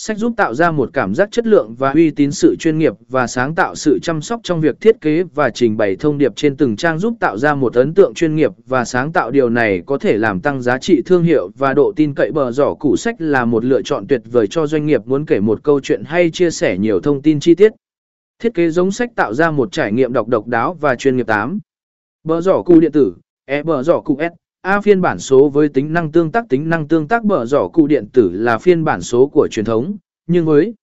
Sách giúp tạo ra một cảm giác chất lượng và uy tín sự chuyên nghiệp và sáng tạo sự chăm sóc trong việc thiết kế và trình bày thông điệp trên từng trang giúp tạo ra một ấn tượng chuyên nghiệp và sáng tạo điều này có thể làm tăng giá trị thương hiệu và độ tin cậy bờ giỏ củ sách là một lựa chọn tuyệt vời cho doanh nghiệp muốn kể một câu chuyện hay chia sẻ nhiều thông tin chi tiết. Thiết kế giống sách tạo ra một trải nghiệm đọc độc đáo và chuyên nghiệp 8. Bờ giỏ cụ điện tử, e bờ giỏ cụ S, A phiên bản số với tính năng tương tác tính năng tương tác bở rõ cụ điện tử là phiên bản số của truyền thống, nhưng với